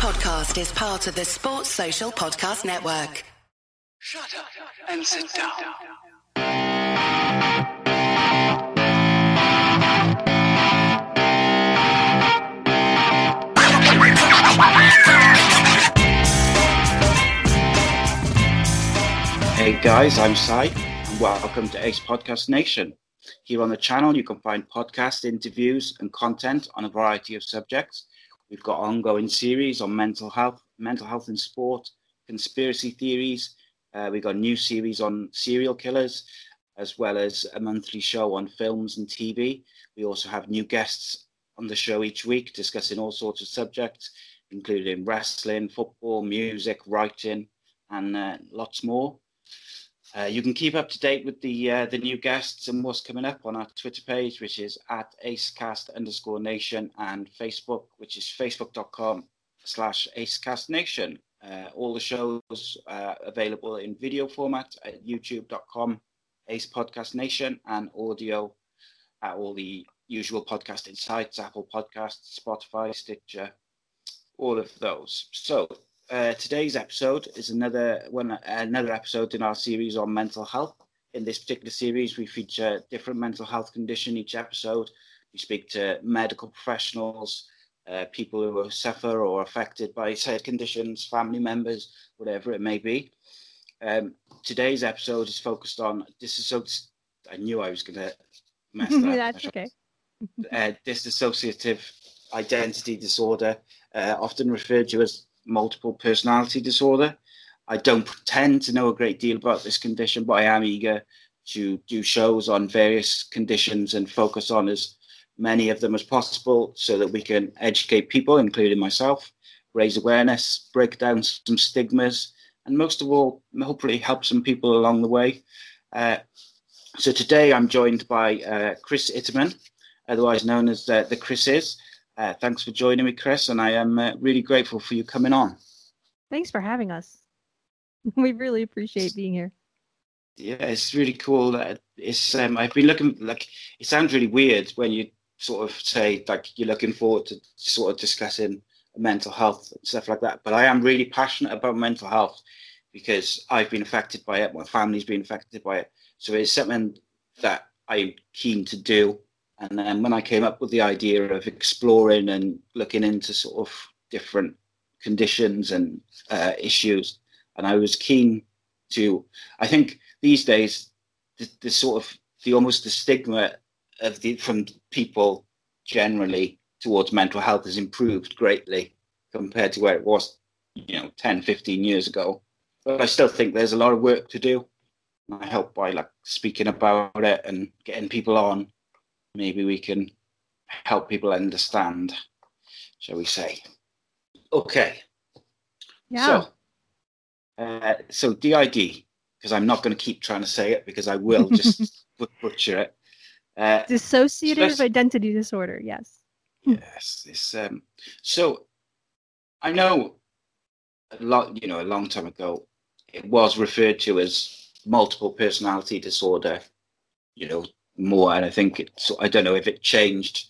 podcast is part of the Sports Social Podcast Network. Shut up and sit down. Hey guys, I'm Si, and welcome to Ace Podcast Nation. Here on the channel, you can find podcast interviews and content on a variety of subjects. We've got ongoing series on mental health, mental health in sport, conspiracy theories. Uh, we've got new series on serial killers, as well as a monthly show on films and TV. We also have new guests on the show each week discussing all sorts of subjects, including wrestling, football, music, writing, and uh, lots more. Uh, you can keep up to date with the uh, the new guests and what's coming up on our Twitter page, which is at acecast underscore nation, and Facebook, which is facebook.com slash acecastnation. Uh, all the shows available in video format at youtube.com, Ace Podcast Nation, and audio at all the usual podcasting sites, Apple Podcasts, Spotify, Stitcher, all of those. So uh, today's episode is another one, another episode in our series on mental health. In this particular series, we feature different mental health condition each episode. We speak to medical professionals, uh, people who suffer or affected by said conditions, family members, whatever it may be. Um, today's episode is focused on disassociative. I knew I was going to mess that. That's okay. uh, dissociative identity disorder, uh, often referred to as multiple personality disorder. I don't pretend to know a great deal about this condition, but I am eager to do shows on various conditions and focus on as many of them as possible so that we can educate people, including myself, raise awareness, break down some stigmas, and most of all, hopefully help some people along the way. Uh, so today I'm joined by uh, Cris Itterman, otherwise known as uh, the Crisses. Uh, thanks for joining me, Cris, and I am uh, really grateful for you coming on. Thanks for having us. We really appreciate being here. Yeah, it's really cool. It's um, I've been looking like it sounds really weird when you sort of say like you're looking forward to sort of discussing mental health and stuff like that. But I am really passionate about mental health because I've been affected by it. My family's been affected by it. So it's something that I'm keen to do and then when I came up with the idea of exploring and looking into sort of different conditions and uh, issues, and I was keen to, I think these days, the, the sort of the almost the stigma of the from people generally towards mental health has improved greatly compared to where it was, you know, 10, 15 years ago. But I still think there's a lot of work to do. I help by like speaking about it and getting people on maybe we can help people understand, shall we say. Okay. Yeah. So, uh, so DID, because I'm not going to keep trying to say it because I will just butcher it. Uh, Dissociative identity disorder, yes. Yes. It's, um, so I know a lot, you know, a long time ago, it was referred to as multiple personality disorder, you know, more. And I think it's, I don't know if it changed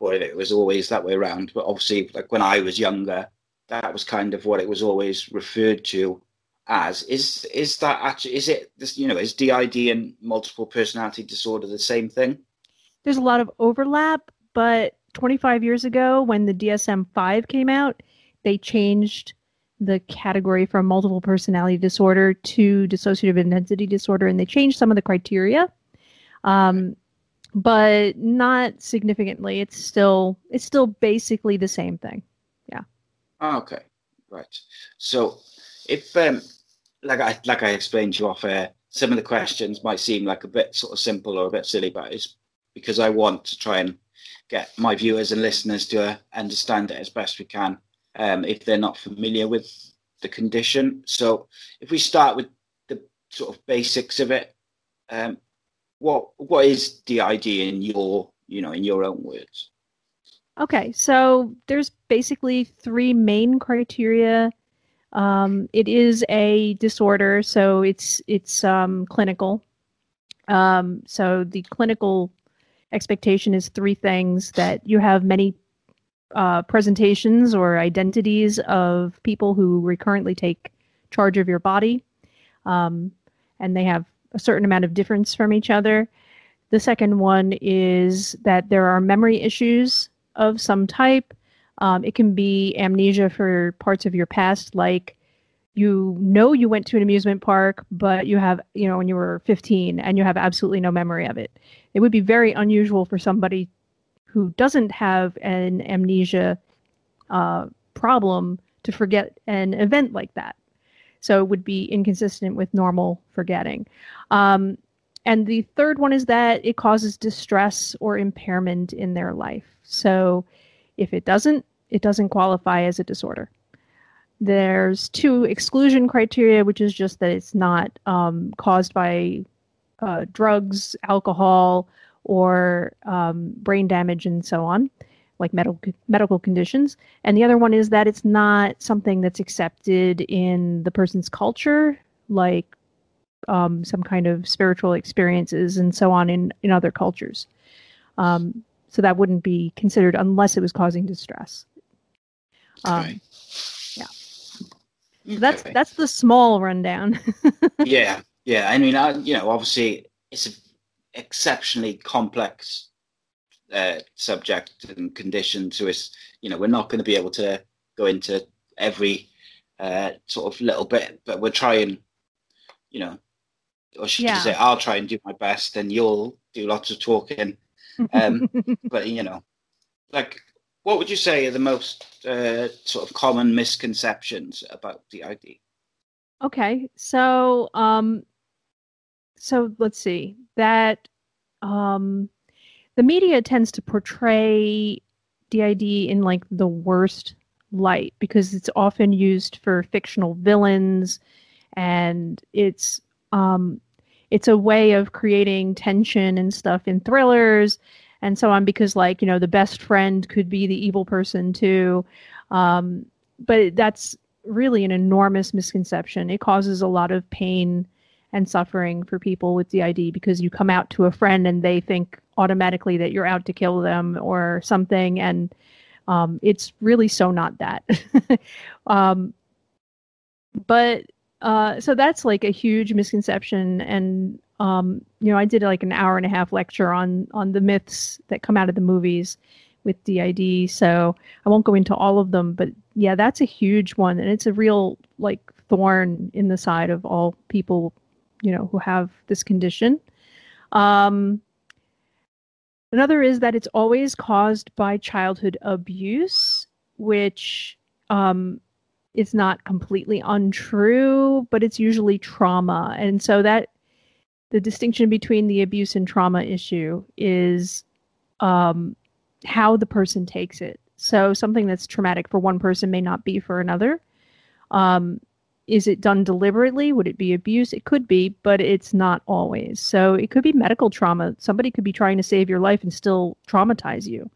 or if it was always that way around. But obviously, like when I was younger, that was kind of what it was always referred to as. Is is that actually is it this you know is DID and multiple personality disorder the same thing? There's a lot of overlap, but 25 years ago when the DSM-5 came out, they changed the category from multiple personality disorder to dissociative identity disorder and they changed some of the criteria um, but not significantly. It's still it's still basically the same thing. Yeah. Oh, okay, right. So if um, like I like I explained to you off air, some of the questions might seem like a bit sort of simple or a bit silly, but it's because I want to try and get my viewers and listeners to uh, understand it as best we can um, if they're not familiar with the condition. So if we start with the sort of basics of it, um, what what is DID in your you know in your own words? Okay, so there's basically three main criteria. Um, it is a disorder, so it's it's um, clinical. Um, so the clinical expectation is three things: that you have many uh, presentations or identities of people who recurrently take charge of your body, um, and they have a certain amount of difference from each other. The second one is that there are memory issues of some type. Um, it can be amnesia for parts of your past, like you know you went to an amusement park, but you have, you know, when you were 15 and you have absolutely no memory of it. It would be very unusual for somebody who doesn't have an amnesia uh, problem to forget an event like that. So it would be inconsistent with normal forgetting. Um, and the third one is that it causes distress or impairment in their life. So if it doesn't, it doesn't qualify as a disorder. There's two exclusion criteria, which is just that it's not um, caused by uh, drugs, alcohol, or um, brain damage, and so on, like medical medical conditions. And the other one is that it's not something that's accepted in the person's culture, like um, some kind of spiritual experiences and so on in in other cultures. Um, so that wouldn't be considered unless it was causing distress. Um, that's Okay. that's the small rundown. yeah, yeah. I mean, I, you know, obviously, it's an exceptionally complex uh, subject and condition. So it's, you know, we're not going to be able to go into every uh, sort of little bit, but we're trying, you know, or should Yeah. Say, I'll try and do my best, and you'll do lots of talking. Um, but you know, like, what would you say are the most uh, sort of common misconceptions about DID? okay, so um, so let's see that um, the media tends to portray DID in like the worst light because it's often used for fictional villains, and it's um, it's a way of creating tension and stuff in thrillers and so on because like you know the best friend could be the evil person too. Um, but that's really an enormous misconception. It causes a lot of pain and suffering for people with did because you come out to a friend and they think automatically that you're out to kill them or something. And um, it's really so not that. Um, but uh, so that's like a huge misconception. And um, you know i did like an hour and a half lecture on on the myths that come out of the movies with did so i won't go into all of them but yeah that's a huge one. And it's a real like thorn in the side of all people you know who have this condition. Um, another is that it's always caused by childhood abuse which um, is not completely untrue, but it's usually trauma. And so that the distinction between the abuse and trauma issue is um, how the person takes it. So something that's traumatic for one person may not be for another. Um, is it done deliberately? Would it be abuse? It could be, but it's not always. So it could be medical trauma. Somebody could be trying to save your life and still traumatize you.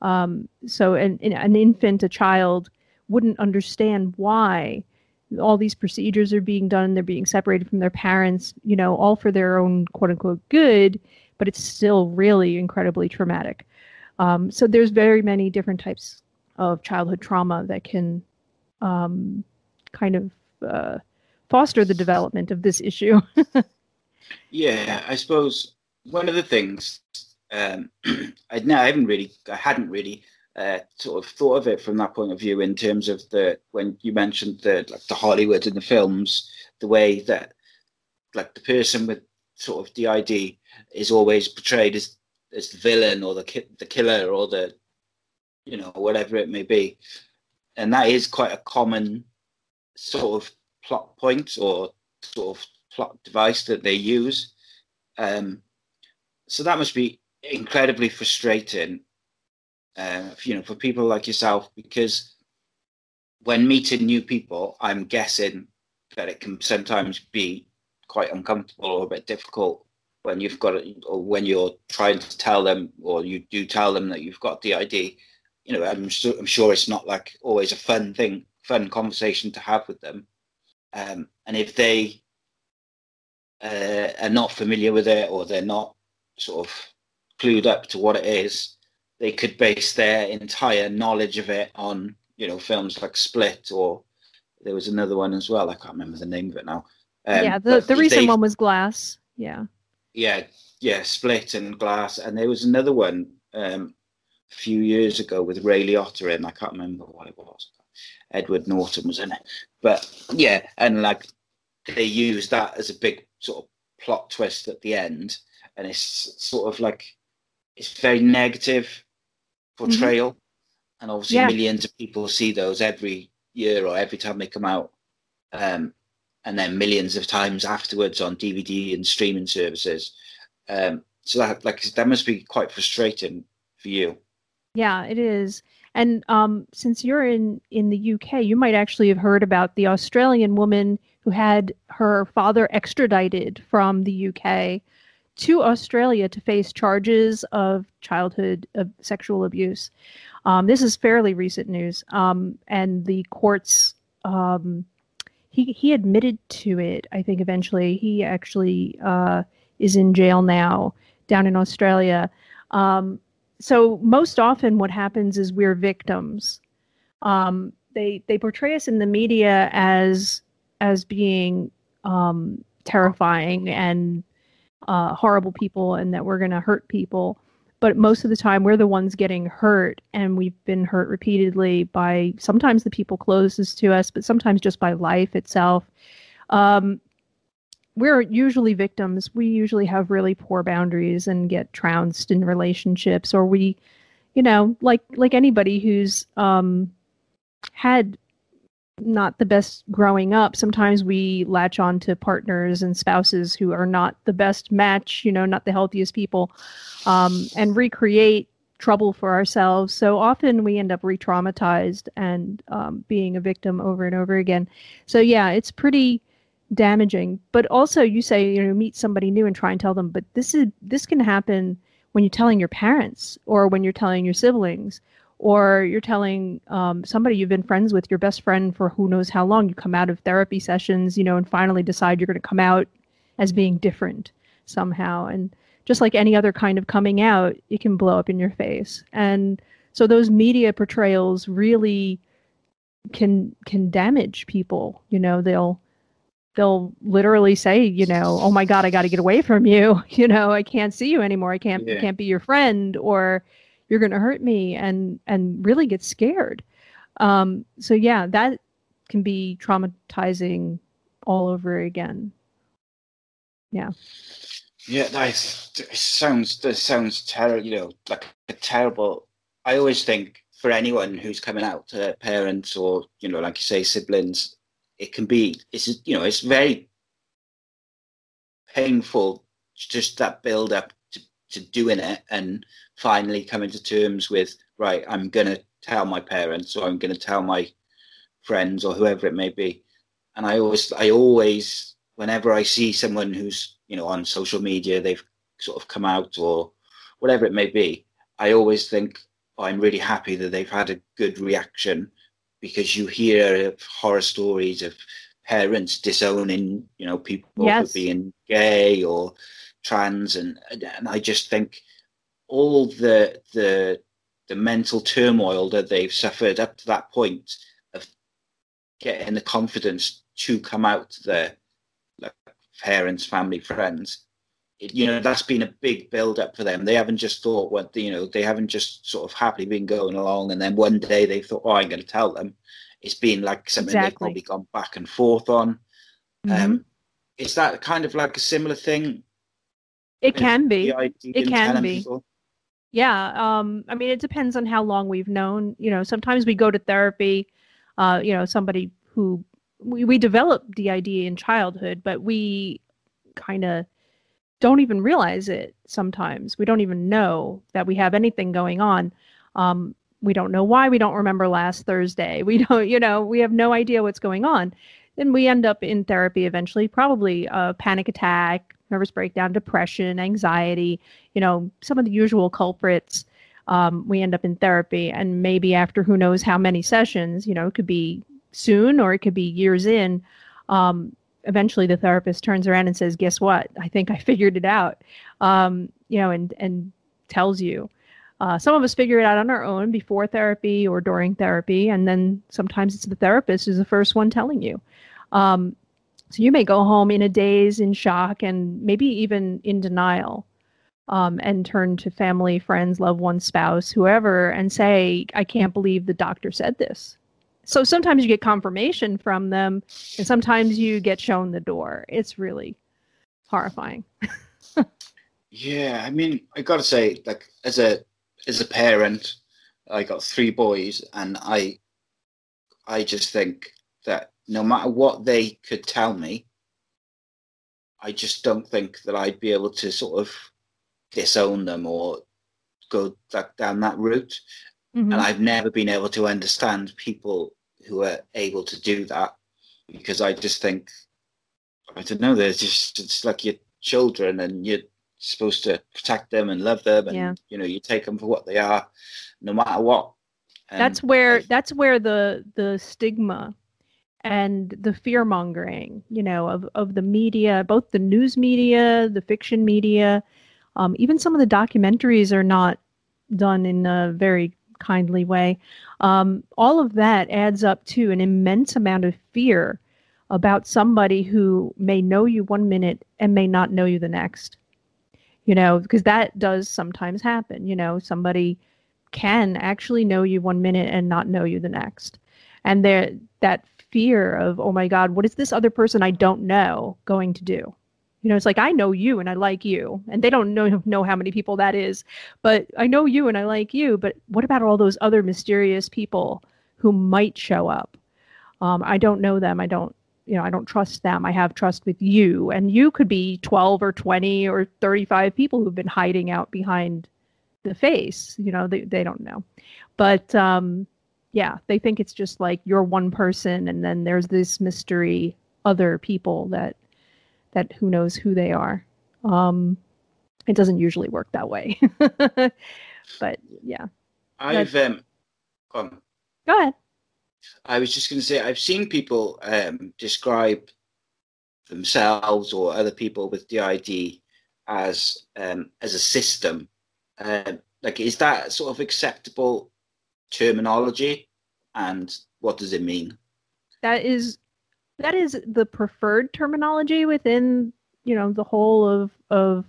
Um, so an, an infant, a child, wouldn't understand why all these procedures are being done they're being separated from their parents you know all for their own quote unquote good but it's still really incredibly traumatic um, so there's very many different types of childhood trauma that can um, kind of uh, foster the development of this issue. Yeah, I suppose one of the things um, I no, I haven't really, I hadn't really uh, sort of thought of it from that point of view in terms of the when you mentioned the like the Hollywood and the films, the way that like the person with sort of DID is always portrayed as as the villain or the ki- the killer or the you know whatever it may be, and that is quite a common sort of plot point or sort of plot device that they use. Um, so that must be incredibly frustrating, uh, you know, for people like yourself, because when meeting new people, I'm guessing that it can sometimes be quite uncomfortable or a bit difficult when you've got it, or when you're trying to tell them, or you do tell them that you've got DID. You know, I'm, su- I'm sure it's not like always a fun thing, fun conversation to have with them. Um, and if they uh, are not familiar with it or they're not sort of clued up to what it is, they could base their entire knowledge of it on you know films like Split or there was another one as well. I can't remember the name of it now. Um, yeah, the the recent one was Glass. Yeah. Yeah, yeah, Split and Glass, and there was another one um, a few years ago with Ray Liotta in. I can't remember what it was. Edward Norton was in it, but yeah, and like they use that as a big sort of plot twist at the end, and it's sort of like it's very negative portrayal, mm-hmm. and obviously yeah. millions of people see those every year or every time they come out, um, and then millions of times afterwards on DVD and streaming services. Um, so that like that must be quite frustrating for you. Yeah, it is. And um, since you're in in the UK, you might actually have heard about the Australian woman who had her father extradited from the UK to Australia to face charges of childhood of sexual abuse. Um, this is fairly recent news, um, and the courts. Um, he he admitted to it. I think eventually he actually uh, is in jail now down in Australia. Um, so most often, what happens is we're victims. Um, they they portray us in the media as as being um, terrifying and uh, horrible people and that we're going to hurt people. But most of the time, we're the ones getting hurt, and we've been hurt repeatedly by sometimes the people closest to us, but sometimes just by life itself. Um, we're usually victims. We usually have really poor boundaries and get trounced in relationships, or we, you know, like like anybody who's um, had not the best growing up, sometimes we latch on to partners and spouses who are not the best match, you know, not the healthiest people, um, and recreate trouble for ourselves. So often we end up re traumatized and um, being a victim over and over again. So, yeah, it's pretty damaging. But also, you say, you know, meet somebody new and try and tell them, but this is this can happen when you're telling your parents or when you're telling your siblings or you're telling um, somebody you've been friends with, your best friend for who knows how long, you come out of therapy sessions, you know, and finally decide you're going to come out as being different somehow. And just like any other kind of coming out, it can blow up in your face. And so those media portrayals really can can damage people. You know, they'll they'll literally say, you know, oh my God, I got to get away from you. You know, I can't see you anymore. I can't yeah. can't be your friend or you're going to hurt me and and really get scared um, so yeah that can be traumatizing all over again yeah yeah nice it sounds that sounds terrible you know like a terrible i always think for anyone who's coming out to parents or you know like you say siblings it can be it's you know it's very painful just that build up to, to doing it and finally coming to terms with right i'm going to tell my parents or i'm going to tell my friends or whoever it may be. And i always i always whenever i see someone who's you know on social media they've sort of come out or whatever it may be i always think oh, i'm really happy that they've had a good reaction because you hear horror stories of parents disowning you know people yes. for being gay or trans and and i just think all the the the mental turmoil that they've suffered up to that point of getting the confidence to come out to their like, parents, family, friends. You know that's been a big build up for them. They haven't just thought what you know. They haven't just sort of happily been going along, and then one day they thought, "Oh, I'm going to tell them." It's been like something exactly. they've probably gone back and forth on. Mm-hmm. Um, is that kind of like a similar thing? It can be. It can be. People? Yeah. Um, I mean, it depends on how long we've known. You know, sometimes we go to therapy, uh, you know, somebody who we, we develop DID in childhood, but we kind of don't even realize it sometimes. We don't even know that we have anything going on. Um, we don't know why we don't remember last Thursday. We don't, you know, we have no idea what's going on. Then we end up in therapy eventually, probably a panic attack, nervous breakdown, depression, anxiety, you know, some of the usual culprits. Um, we end up in therapy, and maybe after who knows how many sessions, you know, it could be soon or it could be years in. Um, eventually, the therapist turns around and says, "Guess what? I think I figured it out," um, you know, and and tells you. Uh, some of us figure it out on our own before therapy or during therapy, and then sometimes it's the therapist who's the first one telling you. Um, so you may go home in a daze, in shock, and maybe even in denial, um, and turn to family, friends, loved one, spouse, whoever, and say, "I can't believe the doctor said this." So sometimes you get confirmation from them, and sometimes you get shown the door. It's really horrifying. yeah, I mean, I got to say, like as a as a parent, I got three boys, and I I just think that no matter what they could tell me, I just don't think that I'd be able to sort of disown them or go that, down that route. Mm-hmm. And I've never been able to understand people who are able to do that because I just think I don't know. They're just it's like your children, and you're supposed to protect them and love them, and yeah. you know you take them for what they are, no matter what. And that's where I, that's where the the stigma and the fear mongering, you know, of of the media, both the news media, the fiction media, um, even some of the documentaries are not done in a very kindly way. Um, all of that adds up to an immense amount of fear about somebody who may know you one minute and may not know you the next. You know, because that does sometimes happen. You know, somebody can actually know you one minute and not know you the next. And there that fear of, oh my God, what is this other person I don't know going to do? You know, it's like I know you and I like you, and they don't know know how many people that is, but I know you and I like you. But what about all those other mysterious people who might show up? Um, I don't know them. I don't, you know, I don't trust them. I have trust with you, and you could be twelve or twenty or thirty-five people who've been hiding out behind the face. You know, they they don't know, but um, yeah, they think it's just like you're one person, and then there's this mystery other people that that who knows who they are. Um, it doesn't usually work that way, but yeah. I've um, go, go ahead. I was just going to say I've seen people um, describe themselves or other people with DID as um, as a system. Uh, like, is that sort of acceptable terminology, and what does it mean? That is that is the preferred terminology within you know the whole of of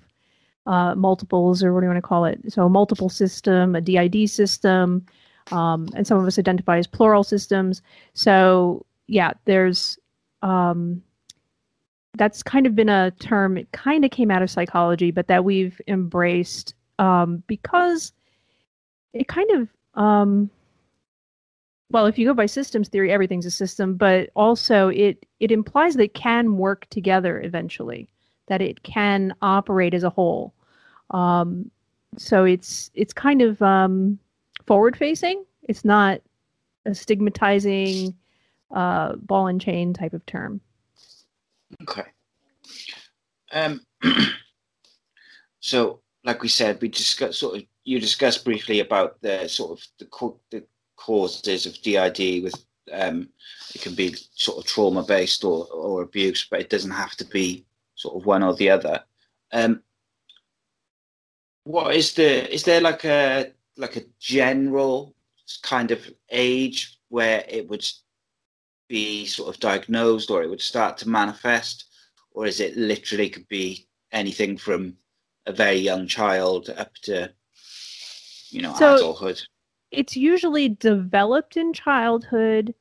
uh, multiples or what do you want to call it? So a multiple system, a DID system, um, and some of us identify as plural systems. So yeah, there's um, that's kind of been a term. It kind of came out of psychology, but that we've embraced um, because it kind of um, well, if you go by systems theory, everything's a system, but also it it implies that it can work together eventually, that it can operate as a whole. Um, so it's it's kind of um, forward facing. It's not a stigmatizing uh, ball and chain type of term. Okay. Um, so, like we said, we discussed sort of you discussed briefly about the sort of the the causes of DID with um, it can be sort of trauma based or, or abuse, but it doesn't have to be sort of one or the other. Um, what is the is there like a like a general kind of age where it would be sort of diagnosed or it would start to manifest, or is it literally could be anything from a very young child up to you know so, adulthood? It's usually developed in childhood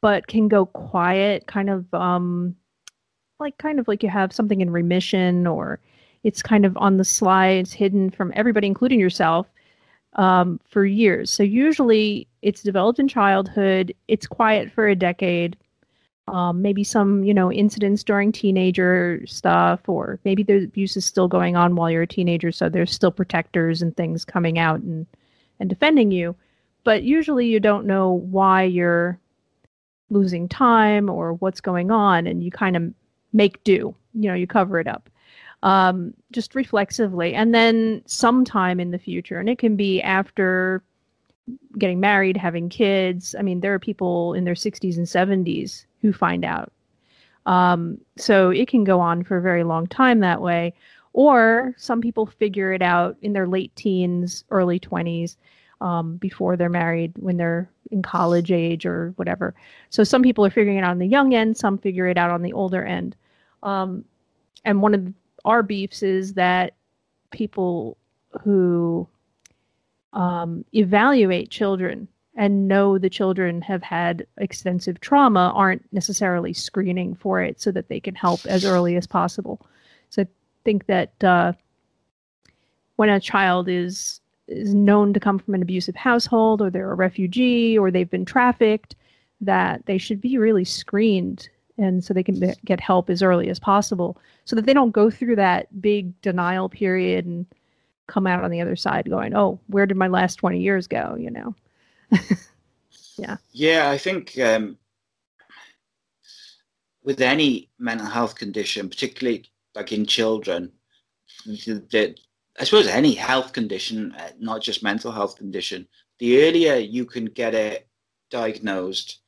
but can go quiet kind of um like kind of like you have something in remission or it's kind of on the slides hidden from everybody including yourself um, for years. So usually it's developed in childhood it's quiet for a decade um, maybe some you know incidents during teenager stuff or maybe the abuse is still going on while you're a teenager so there's still protectors and things coming out and and defending you but usually you don't know why you're losing time or what's going on and you kind of make do you know you cover it up um, just reflexively. And then sometime in the future and it can be after getting married having kids i mean there are people in their 60s and 70s who find out. Um, so it can go on for a very long time that way. Or some people figure it out in their late teens, early 20s, um, before they're married, when they're in college age or whatever. So some people are figuring it out on the young end, some figure it out on the older end. Um, and one of our beefs is that people who um, evaluate children and know the children have had extensive trauma aren't necessarily screening for it so that they can help as early as possible. So I think that uh, when a child is is known to come from an abusive household or they're a refugee or they've been trafficked, that they should be really screened and so they can be, get help as early as possible so that they don't go through that big denial period and come out on the other side going, oh, where did my last 20 years go? You know? yeah. Yeah, I think um, with any mental health condition, particularly like in children, that I suppose any health condition, uh, not just mental health condition, the earlier you can get it diagnosed,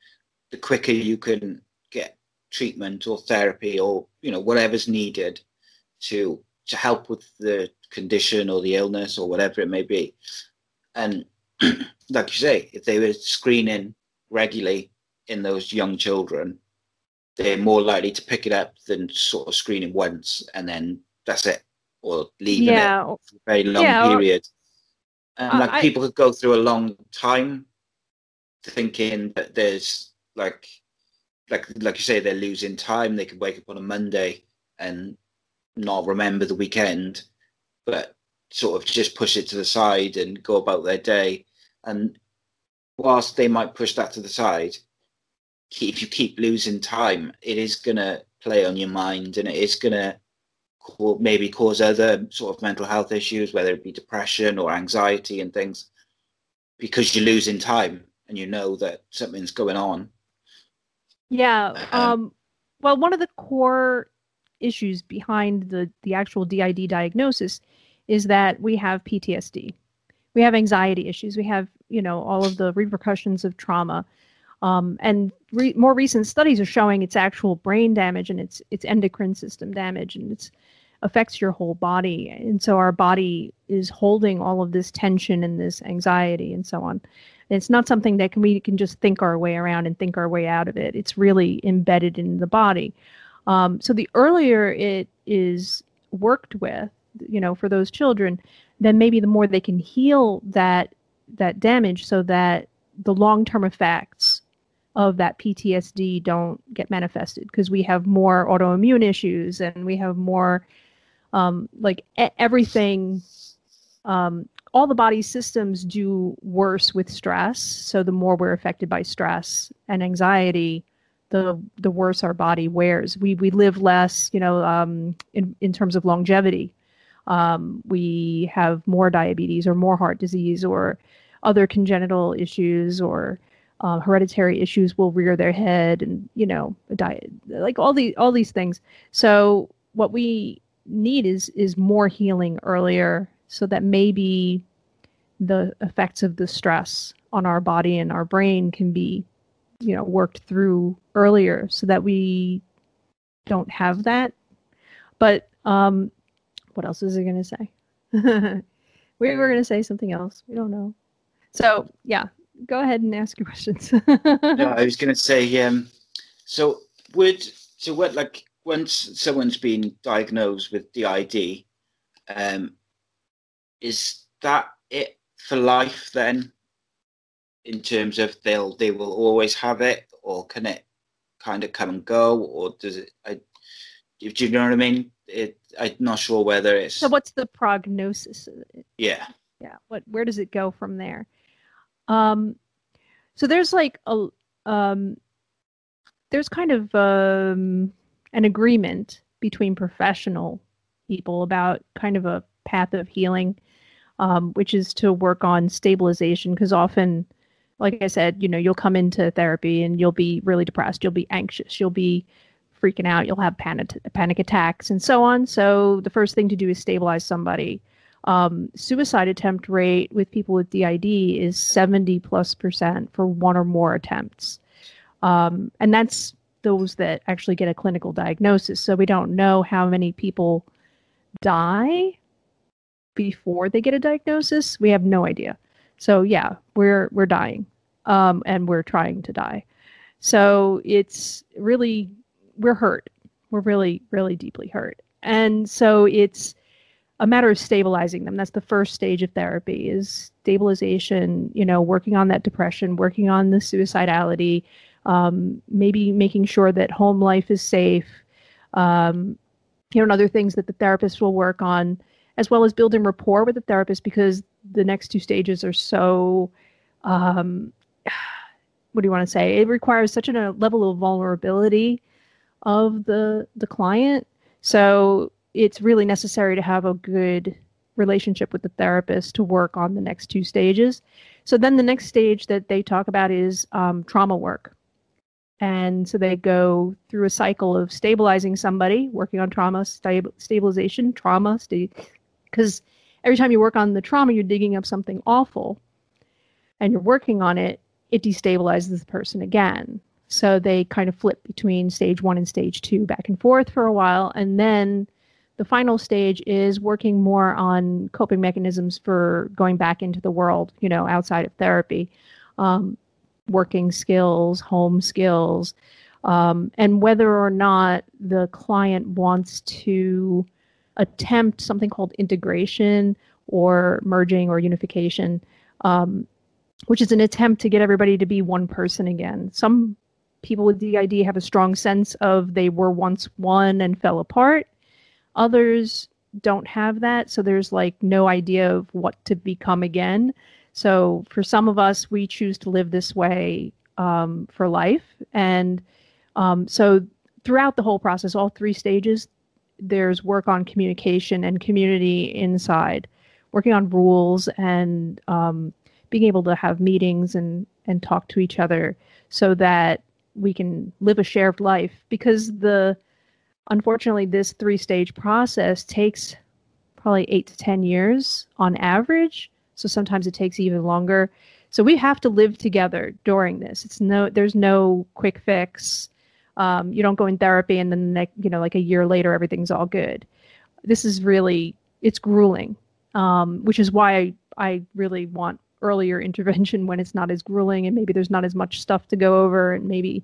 the quicker you can get treatment or therapy or you know whatever's needed to to help with the condition or the illness or whatever it may be. And like you say, if they were screening regularly in those young children, they're more likely to pick it up than sort of screening once and then that's it, or leaving Yeah. it for a very long Yeah, period. And Uh, like I- people could go through a long time thinking that there's like like like you say they're losing time they could wake up on a monday and not remember the weekend but sort of just push it to the side and go about their day and whilst they might push that to the side if you keep losing time it is going to play on your mind and it is going to maybe cause other sort of mental health issues whether it be depression or anxiety and things because you're losing time and you know that something's going on Yeah. Um, Um, well, one of the core issues behind the, the actual DID diagnosis is that we have PTSD. We have anxiety issues. We have, you know, all of the repercussions of trauma. Um, and re- more recent studies are showing its actual brain damage and its its endocrine system damage, and it's affects your whole body. And so our body is holding all of this tension and this anxiety and so on. And it's not something that can, we can just think our way around and think our way out of it. It's really embedded in the body. Um, so the earlier it is worked with, you know, for those children, then maybe the more they can heal that that damage, so that the long term effects of that PTSD don't get manifested because we have more autoimmune issues and we have more um, like everything um, all the body systems do worse with stress. So the more we're affected by stress and anxiety, the the worse our body wears. We we live less, you know, um, in in terms of longevity. Um, we have more diabetes or more heart disease or other congenital issues or uh, hereditary issues will rear their head and you know diet like all the all these things. So what we need is is more healing earlier so that maybe the effects of the stress on our body and our brain can be you know worked through earlier so that we don't have that. But um what else is it going to say? We were going to say something else. We don't know. So yeah go ahead and ask your questions. No, I was going to say, um, so would so what like once someone's been diagnosed with DID, um, is that it for life then? In terms of they'll they will always have it, or can it kind of come and go, or does it? I, do you know what I mean? It, I'm not sure whether it's so what's the prognosis yeah yeah what where does it go from there um so there's like a um there's kind of um an agreement between professional people about kind of a path of healing um which is to work on stabilization because often like i said you know you'll come into therapy and you'll be really depressed you'll be anxious you'll be freaking out you'll have panic panic attacks and so on so the first thing to do is stabilize somebody um, suicide attempt rate with people with DID is 70 plus percent for one or more attempts. Um, and that's those that actually get a clinical diagnosis. So we don't know how many people die before they get a diagnosis, we have no idea. So yeah, we're we're dying, um, and we're trying to die. So it's really we're hurt. We're really really deeply hurt, and so it's a matter of stabilizing them. That's the first stage of therapy is stabilization. You know, working on that depression, working on the suicidality, um, maybe making sure that home life is safe. Um, you know, and other things that the therapist will work on, as well as building rapport with the therapist because the next two stages are so. Um, what do you want to say? It requires such a level of vulnerability of the the client. So it's really necessary to have a good relationship with the therapist to work on the next two stages. So then the next stage that they talk about is um, trauma work. And so they go through a cycle of stabilizing somebody, working on trauma, stabilization, trauma, because every time you work on the trauma, you're digging up something awful and you're working on it, it destabilizes the person again. So they kind of flip between stage one and stage two back and forth for a while. And then the final stage is working more on coping mechanisms for going back into the world, you know, outside of therapy, um, working skills, home skills, um, and whether or not the client wants to attempt something called integration or merging or unification, um, which is an attempt to get everybody to be one person again. Some people with DID have a strong sense of they were once one and fell apart Others don't have that, so there's like no idea of what to become again. So for some of us, we choose to live this way um, for life, and um, so throughout the whole process, all three stages, there's work on communication and community inside, working on rules and um, being able to have meetings and and talk to each other so that we can live a shared life because the unfortunately, this three stage process takes probably eight to 10 years on average. So sometimes it takes even longer. So we have to live together during this. It's no, there's no quick fix. Um, you don't go in therapy and then, like, you know, like a year later, everything's all good. This is really, it's grueling, um, which is why I, I really want earlier intervention when it's not as grueling and maybe there's not as much stuff to go over and maybe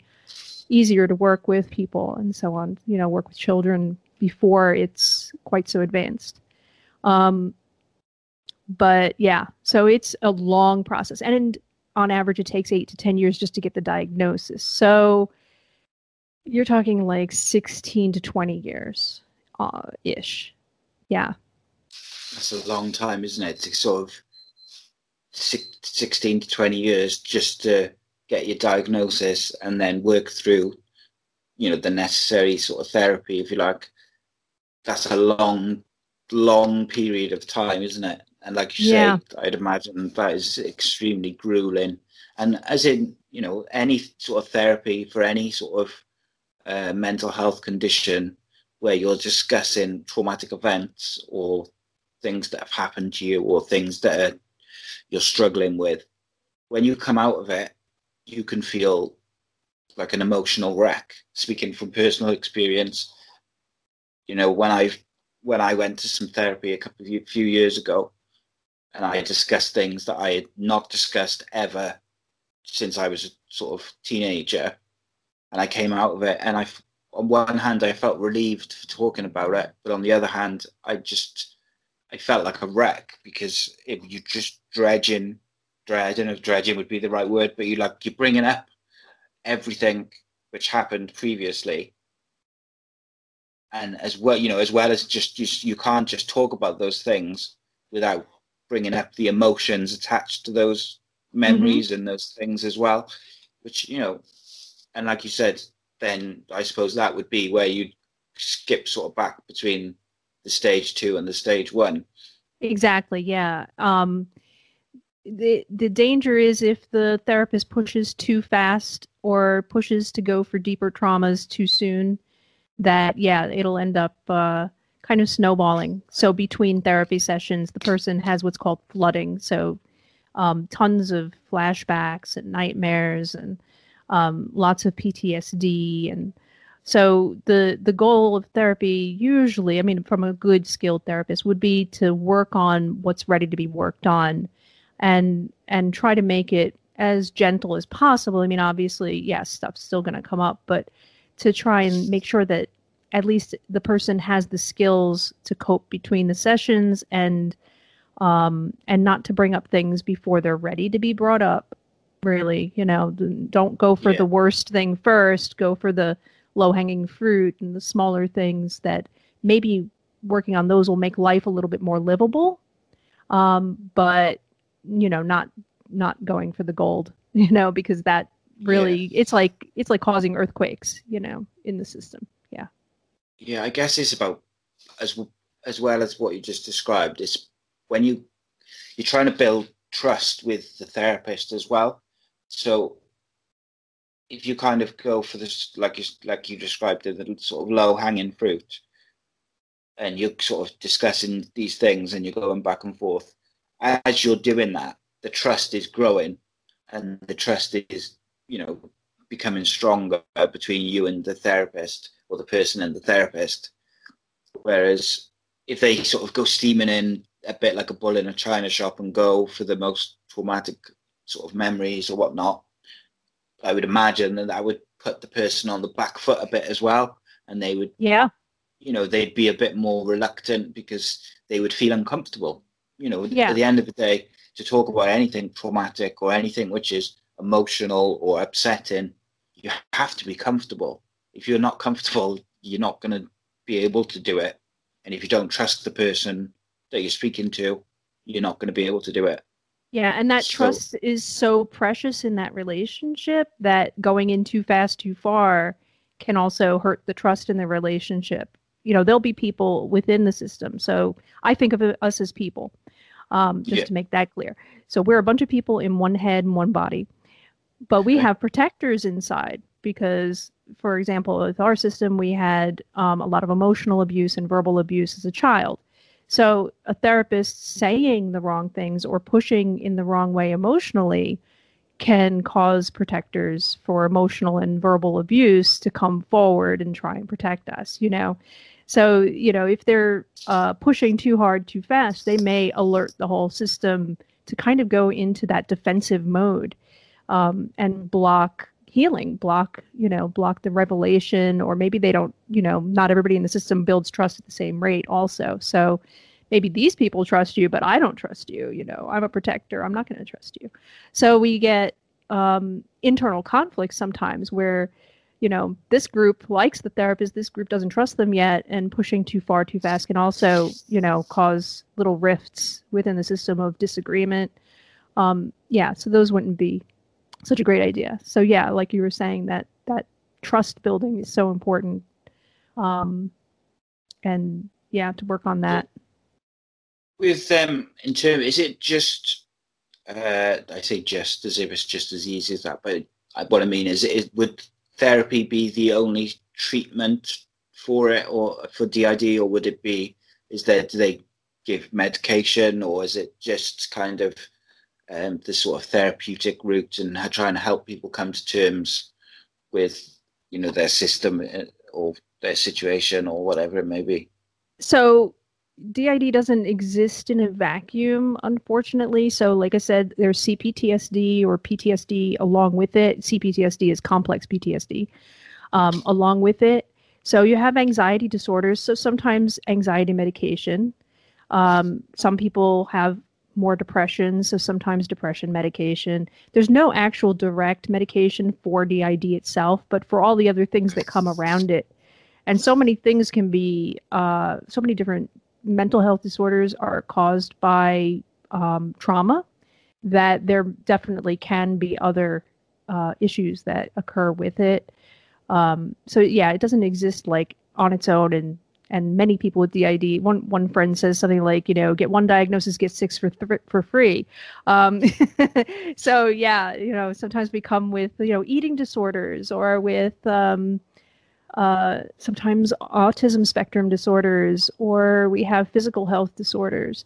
easier to work with people and so on, you know, work with children before it's quite so advanced. Um, but yeah, so it's a long process. And on average, it takes eight to 10 years just to get the diagnosis. So you're talking like 16 to 20 years uh, ish. Yeah. That's a long time, isn't it? To sort of 16 to 20 years just to get your diagnosis and then work through you know the necessary sort of therapy if you like that's a long long period of time isn't it and like you yeah. say i'd imagine that is extremely grueling and as in you know any sort of therapy for any sort of uh, mental health condition where you're discussing traumatic events or things that have happened to you or things that are, you're struggling with when you come out of it you can feel like an emotional wreck. Speaking from personal experience, you know, when I when I went to some therapy a couple of few years ago, and I discussed things that I had not discussed ever since I was a sort of teenager, and I came out of it, and I, on one hand, I felt relieved for talking about it, but on the other hand, I just I felt like a wreck because you're just dredging I don't know if dredging would be the right word, but you like you're bringing up everything which happened previously, and as well, you know, as well as just you, you can't just talk about those things without bringing up the emotions attached to those memories mm-hmm. and those things as well, which you know, and like you said, then I suppose that would be where you skip sort of back between the stage two and the stage one. Exactly. Yeah. Um, the the danger is if the therapist pushes too fast or pushes to go for deeper traumas too soon that yeah it'll end up uh, kind of snowballing. So between therapy sessions the person has what's called flooding. So um, tons of flashbacks and nightmares and um, lots of ptsd and So the the goal of therapy usually, I mean, from a good skilled therapist, would be to work on what's ready to be worked on, and and try to make it as gentle as possible. I mean, obviously, yes, stuff's still going to come up, but to try and make sure that at least the person has the skills to cope between the sessions and um, and not to bring up things before they're ready to be brought up. Really, you know, don't go for Yeah. the worst thing first. Go for the low hanging fruit and the smaller things that maybe working on those will make life a little bit more livable. Um, but you know, not not going for the gold, you know, because that really it's like it's like causing earthquakes, you know, in the system. Yeah. I guess it's about as as well as what you just described. It's when you you're trying to build trust with the therapist as well. So if you kind of go for this, like you like you described, the sort of low hanging fruit, and you're sort of discussing these things and you're going back and forth, as you're doing that, the trust is growing, and the trust is you know becoming stronger between you and the therapist or the person and the therapist. Whereas if they sort of go steaming in a bit like a bull in a china shop and go for the most traumatic sort of memories or whatnot, I would imagine that that would put the person on the back foot a bit as well. And they would, Yeah. you know, they'd be a bit more reluctant because they would feel uncomfortable. You know, Yeah. at the end of the day, to talk about anything traumatic or anything which is emotional or upsetting, you have to be comfortable. If you're not comfortable, you're not going to be able to do it. And if you don't trust the person that you're speaking to, you're not going to be able to do it. Yeah, and that So- trust is so precious in that relationship that going in too fast, too far can also hurt the trust in the relationship. You know, there'll be people within the system. So I think of us as people, um, just Yeah. to make that clear. So we're a bunch of people in one head and one body, but we Okay. have protectors inside because, for example, with our system, we had um, a lot of emotional abuse and verbal abuse as a child. So a therapist saying the wrong things or pushing in the wrong way emotionally can cause protectors for emotional and verbal abuse to come forward and try and protect us, you know. So, you know, if they're uh, pushing too hard, too fast, they may alert the whole system to kind of go into that defensive mode um, and block healing, block, you know, block the revelation, or maybe they don't, you know, not everybody in the system builds trust at the same rate, also. So maybe these people trust you, but I don't trust you. You know, I'm a protector. I'm not going to trust you. So we get um, internal conflicts sometimes where, you know, this group likes the therapist, this group doesn't trust them yet, and pushing too far too fast can also, you know, cause little rifts within the system of disagreement. Um, yeah, so those wouldn't be such a great idea. So yeah, like you were saying, that that trust building is so important. Um, and yeah, to work on that. With them, in terms, is it just? Uh, I say just as if it's just as easy as that, but what I mean is, is would therapy be the only treatment for it, or for DID, or would it be? Is there do they give medication, or is it just kind of um, the sort of therapeutic route and trying to help people come to terms with you know their system uh, or their situation or whatever it may be? So DID doesn't exist in a vacuum, unfortunately. So, like I said, there's CPTSD or PTSD along with it. CPTSD is complex PTSD um, along with it. So, you have anxiety disorders. So, sometimes anxiety medication. Um, some people have more depression. So, sometimes depression medication. There's no actual direct medication for DID itself, but for all the other things that come around it. And so many things can be, uh, so many different mental health disorders are caused by um, trauma, that there definitely can be other uh, issues that occur with it. Um, so yeah, it doesn't exist like on its own, and and many people with DID. One one friend says something like, you know, get one diagnosis, get six for th- for free. Um, so yeah, you know, sometimes we come with you know eating disorders or with um, uh, sometimes autism spectrum disorders, or we have physical health disorders.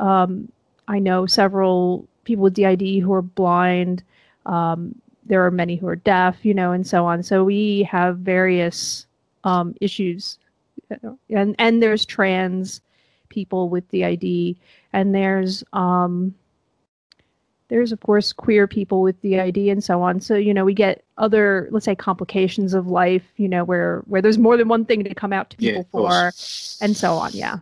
Um, I know several people with DID who are blind. Um, there are many who are deaf, you know, and so on. So we have various um, issues, and and there's trans people with DID, and there's um, there's of course queer people with DID and so on. So you know we get other let's say complications of life, you know where where there's more than one thing to come out to Yeah, people course. for, and so on. Yeah.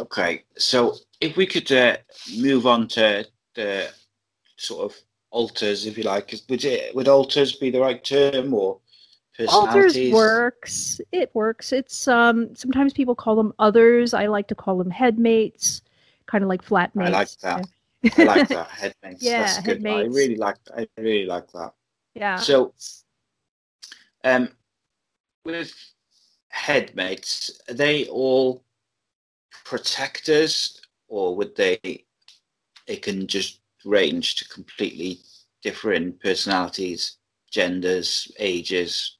Okay, so if we could uh, move on to the sort of alters, if you like, would it would alters be the right term or Alters works. It works. It's um sometimes people call them others. I like to call them headmates, kind of like flatmates. I like that. I like that headmates. Yeah, That's good. I really like. I really like that. Yeah. So, um, with headmates, are they all protectors, or would they? It can just range to completely different personalities, genders, ages.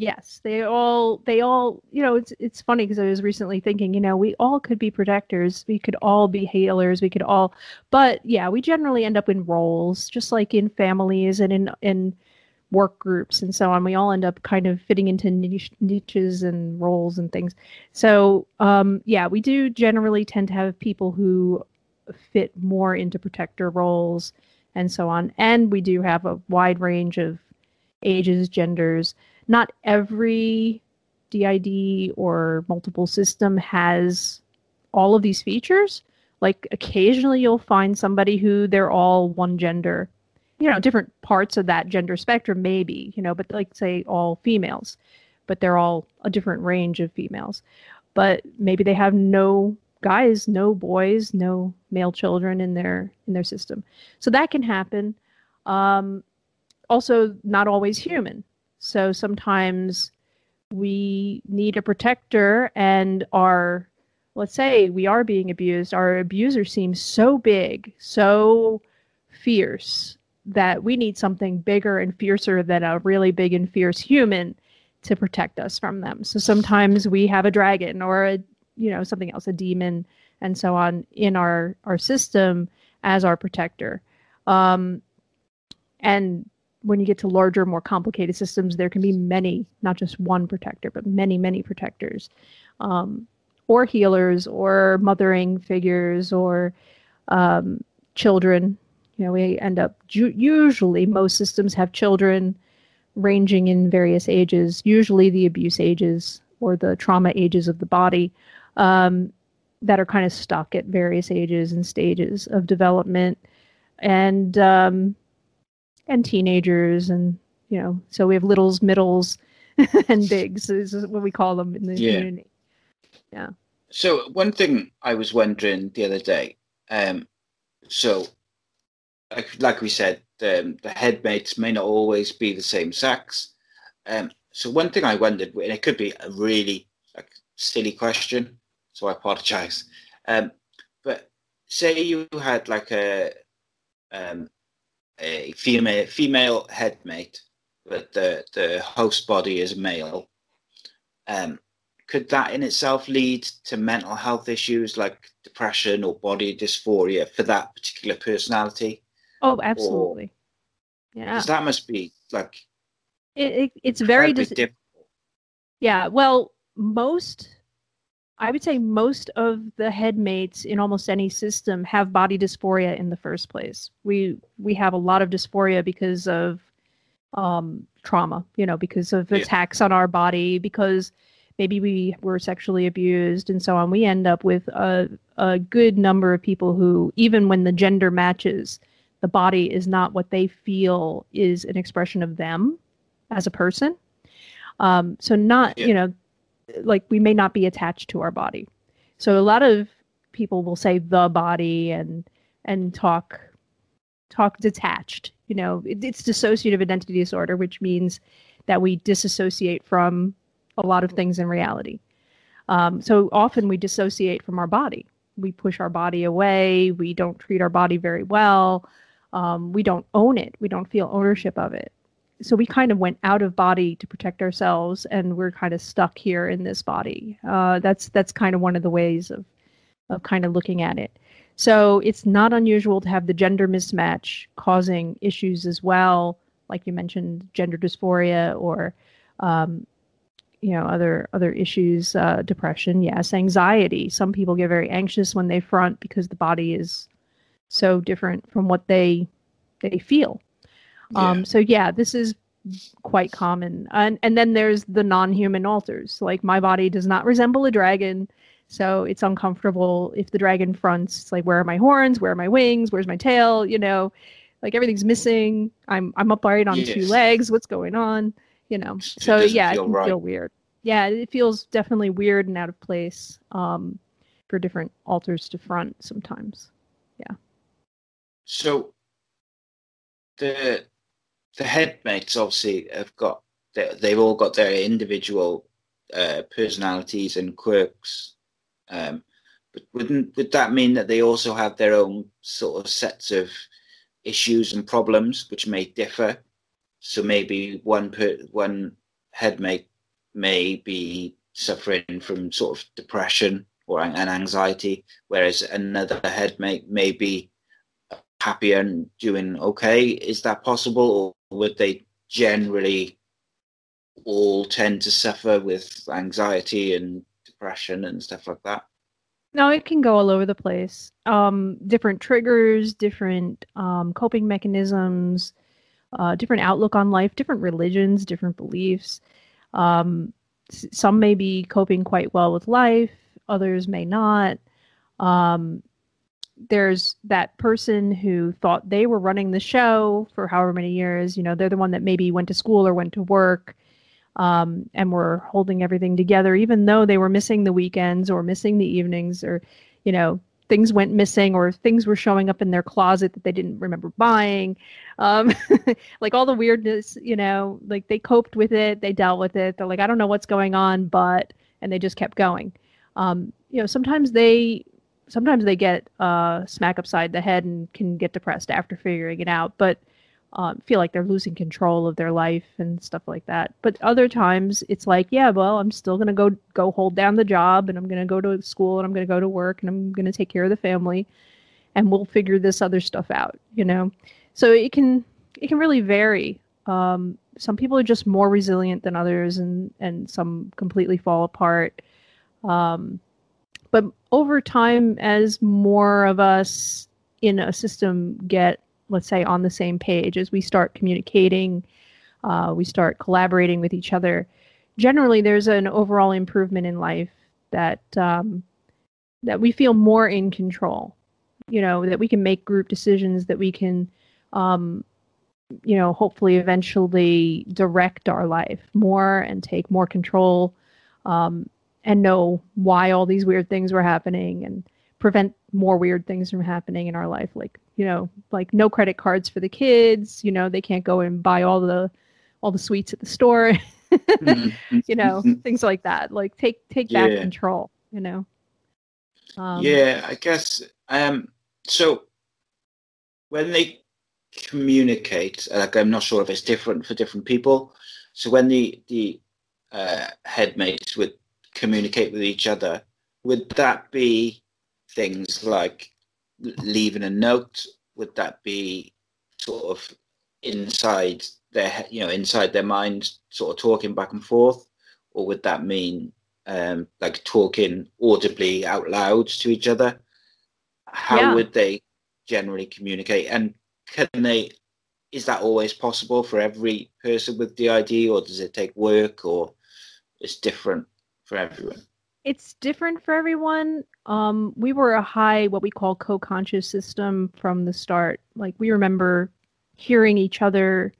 Yes, they all they all you know it's it's funny because I was recently thinking you know we all could be protectors we could all be healers we could all but yeah we generally end up in roles just like in families and in in work groups and so on. We all end up kind of fitting into niche, niches and roles and things. So um yeah we do generally tend to have people who fit more into protector roles and so on. And we do have a wide range of ages genders not every DID or multiple system has all of these features. Like occasionally you'll find somebody who they're all one gender. You know, different parts of that gender spectrum maybe, you know, but like say all females, but they're all a different range of females. But maybe they have no guys, no boys, no male children in their in their system. So that can happen. Um, also not always human. So sometimes we need a protector and our let's say we are being abused, our abuser seems so big, so fierce that we need something bigger and fiercer than a really big and fierce human to protect us from them. So sometimes we have a dragon or a you know something else, a demon and so on in our our system as our protector. Um, and when you get to larger, more complicated systems, there can be many, not just one protector, but many, many protectors, um, or healers, or mothering figures, or um, children. You know, we end up ju- usually most systems have children ranging in various ages, usually the abuse ages or the trauma ages of the body, um, that are kind of stuck at various ages and stages of development, and um, and teenagers and you know so we have littles middles and bigs is what we call them in the community. Yeah. So one thing I was wondering the other day, um, so like like we said, um, the headmates may not always be the same sex. Um, so one thing I wondered, and it could be a really like silly question, so I apologize. Um, but say you had like a um, a female female headmate, but the the host body is male. Um, could that in itself lead to mental health issues like depression or body dysphoria for that particular personality? oh absolutely yeah Because that must be like it, it, it's very dis- difficult. yeah well most i would say most of the headmates in almost any system have body dysphoria in the first place we we have a lot of dysphoria because of um trauma you know because of Yeah. attacks on our body because maybe we were sexually abused and so on we end up with a, a good number of people who even when the gender matches the body is not what they feel is an expression of them as a person um, so not Yeah. you know like we may not be attached to our body. So a lot of people will say the body and and talk talk detached you know. It, it's dissociative identity disorder which means that we disassociate from a lot of things in reality. Um, so often we dissociate from our body. We push our body away. We don't treat our body very well. Um, we don't own it. We don't feel ownership of it so we kind of went out of body to protect ourselves and we're kind of stuck here in this body uh, that's that's kind of one of the ways of of kind of looking at it so it's not unusual to have the gender mismatch causing issues as well like you mentioned, gender dysphoria or um, you know other other issues, uh, depression. Yes, anxiety. Some people get very anxious when they front because the body is so different from what they they feel. Um, Yeah. so yeah, this is quite common. And and then there's the non-human alters. Like my body does not resemble a dragon, so it's uncomfortable if the dragon fronts. It's like where are my horns? Where are my wings? Where's my tail? You know, like everything's missing. I'm I'm upright on two legs. What's going on? You know. It So yeah, it feel can right. feel weird. Yeah, it feels definitely weird and out of place um, for different alters to front sometimes. Yeah. So the the headmates obviously have got they, they've all got their individual uh, personalities and quirks. Um, but wouldn't would that mean that they also have their own sort of sets of issues and problems which may differ? So maybe one per, one headmate may be suffering from sort of depression or an an anxiety, whereas another headmate may be happy and doing okay. Is that possible, would they generally all tend to suffer with anxiety and depression and stuff like that? No, it can go all over the place. Um, different triggers, different um, coping mechanisms, uh, different outlook on life, different religions, different beliefs. Um, some may be coping quite well with life, others may not. Um, there's that person who thought they were running the show for however many years. You know, they're the one that maybe went to school or went to work um, and were holding everything together, even though they were missing the weekends or missing the evenings, or you know things went missing or things were showing up in their closet that they didn't remember buying. Um, like all the weirdness, you know, like they coped with it, they dealt with it. They're like, I don't know what's going on, but and they just kept going. Um, you know, sometimes they sometimes they get uh, smack upside the head and can get depressed after figuring it out, but um, feel like they're losing control of their life and stuff like that. But other times it's like, yeah, well, I'm still gonna go go hold down the job, and I'm gonna go to school, and I'm gonna go to work, and I'm gonna take care of the family, and we'll figure this other stuff out, you know. So it can it can really vary. Um, some people are just more resilient than others, and and some completely fall apart. Um, but over time, as more of us in a system get let's say on the same page as we start communicating uh, we start collaborating with each other generally there's an overall improvement in life that um, that we feel more in control you know that we can make group decisions that we can um, you know hopefully eventually direct our life more and take more control um, and know why all these weird things were happening and prevent more weird things from happening in our life like you know like no credit cards for the kids you know they can't go and buy all the all the sweets at the store you know things like that like take take back Yeah. control you know um, yeah, I guess. Um, so when they communicate, like I'm not sure if it's different for different people. So when the the uh, headmates would communicate with each other, would that be things like leaving a note? Would that be sort of inside their you know inside their mind, sort of talking back and forth, or would that mean um, like talking audibly out loud to each other? How Yeah. would they generally communicate? And can they? Is that always possible for every person with DID, or does it take work, or it's different for everyone? it's different for everyone. Um, we were a high, what we call co-conscious system from the start. Like we remember hearing each other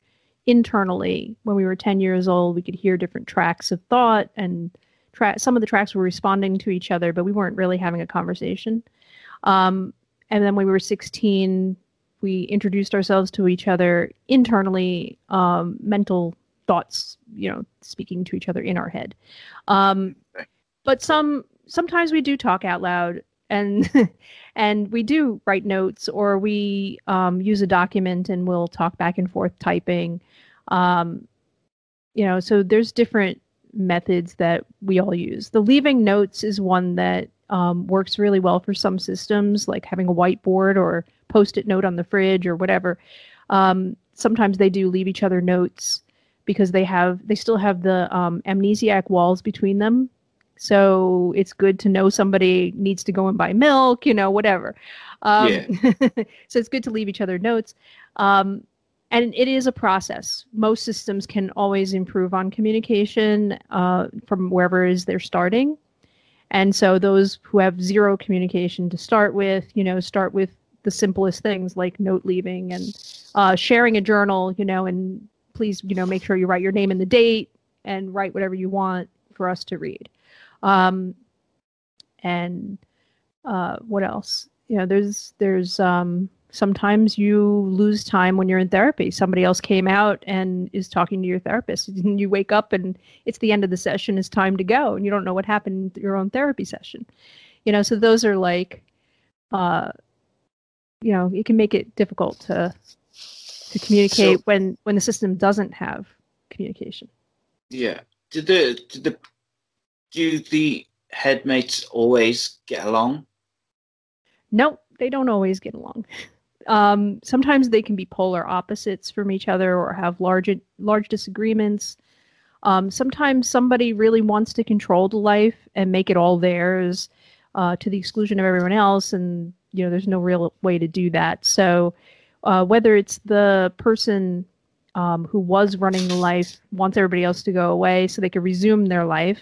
internally when we were 10 years old. We could hear different tracks of thought and tra- some of the tracks were responding to each other, but we weren't really having a conversation. Um, and then when we were 16, we introduced ourselves to each other internally, um, mental thoughts, you know, speaking to each other in our head. Um, but some sometimes we do talk out loud and and we do write notes or we um, use a document and we'll talk back and forth typing. Um, you know so there's different methods that we all use. The leaving notes is one that um, works really well for some systems like having a whiteboard or post-it note on the fridge or whatever. Um, sometimes they do leave each other notes because they have they still have the um, amnesiac walls between them. So it's good to know somebody needs to go and buy milk, you know, whatever. Um, Yeah. so it's good to leave each other notes. Um, and it is a process. Most systems can always improve on communication uh, from wherever is they're starting. And so those who have zero communication to start with, you know, start with the simplest things like note leaving and uh, sharing a journal, you know, and please, you know, make sure you write your name and the date and write whatever you want for us to read. Um, and uh, what else? You know, there's there's um, sometimes you lose time when you're in therapy. Somebody else came out and is talking to your therapist, and you wake up and it's the end of the session. It's time to go, and you don't know what happened in your own therapy session. You know, so those are like, uh, you know, it can make it difficult to to communicate So- when when the system doesn't have communication. Yeah. Did the did the do the headmates always get along? Nope, they don't always get along. Um, sometimes they can be polar opposites from each other or have large large disagreements. Um, sometimes somebody really wants to control the life and make it all theirs uh, to the exclusion of everyone else, and you know there's no real way to do that. So uh, whether it's the person um, who was running the life wants everybody else to go away so they can resume their life,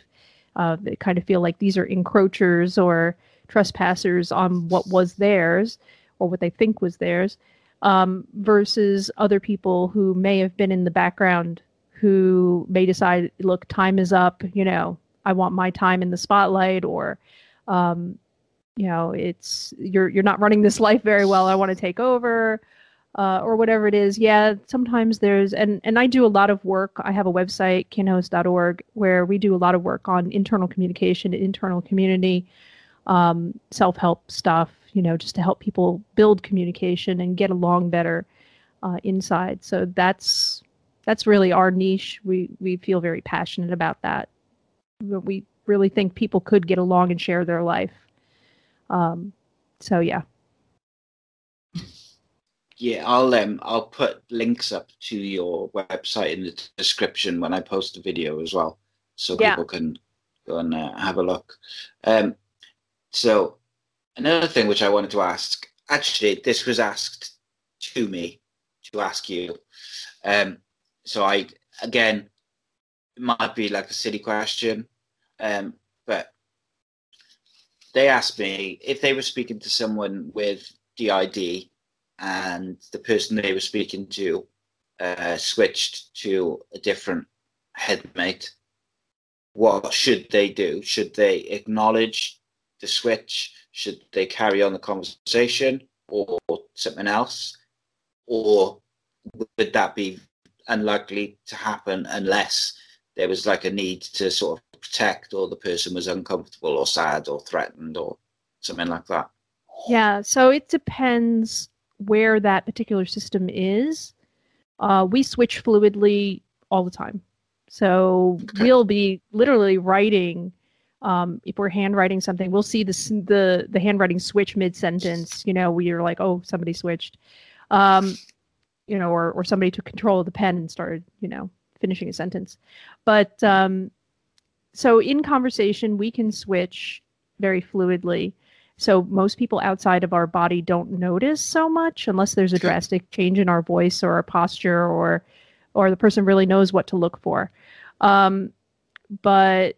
uh, they kind of feel like these are encroachers or trespassers on what was theirs or what they think was theirs um, versus other people who may have been in the background who may decide look time is up you know i want my time in the spotlight or um, you know it's you're you're not running this life very well. I want to take over uh, or whatever it is yeah sometimes there's and and i do a lot of work. I have a website kinhost.org where we do a lot of work on internal communication internal community um, self-help stuff you know just to help people build communication and get along better uh, inside. So that's that's really our niche. We we feel very passionate about that. We really think people could get along and share their life. Um, so yeah Yeah, I'll um I'll put links up to your website in the description when I post the video as well, so Yeah. people can go and uh, have a look. Um, so another thing which I wanted to ask, actually, this was asked to me to ask you. Um, so I again, it might be like a silly question, um, but they asked me if they were speaking to someone with DID and the person they were speaking to uh, switched to a different headmate, what should they do? Should they acknowledge the switch? Should they carry on the conversation or something else? Or would that be unlikely to happen unless there was like a need to sort of protect or the person was uncomfortable or sad or threatened or something like that? Yeah, so it depends where that particular system is. Uh, we switch fluidly all the time. So we'll be literally writing. Um, if we're handwriting something, we'll see the the the handwriting switch mid sentence. You know, we are like, oh, somebody switched. Um, you know, or or somebody took control of the pen and started, you know, finishing a sentence. But um, so in conversation, we can switch very fluidly. So most people outside of our body don't notice so much unless there's a drastic change in our voice or our posture or or the person really knows what to look for. Um, but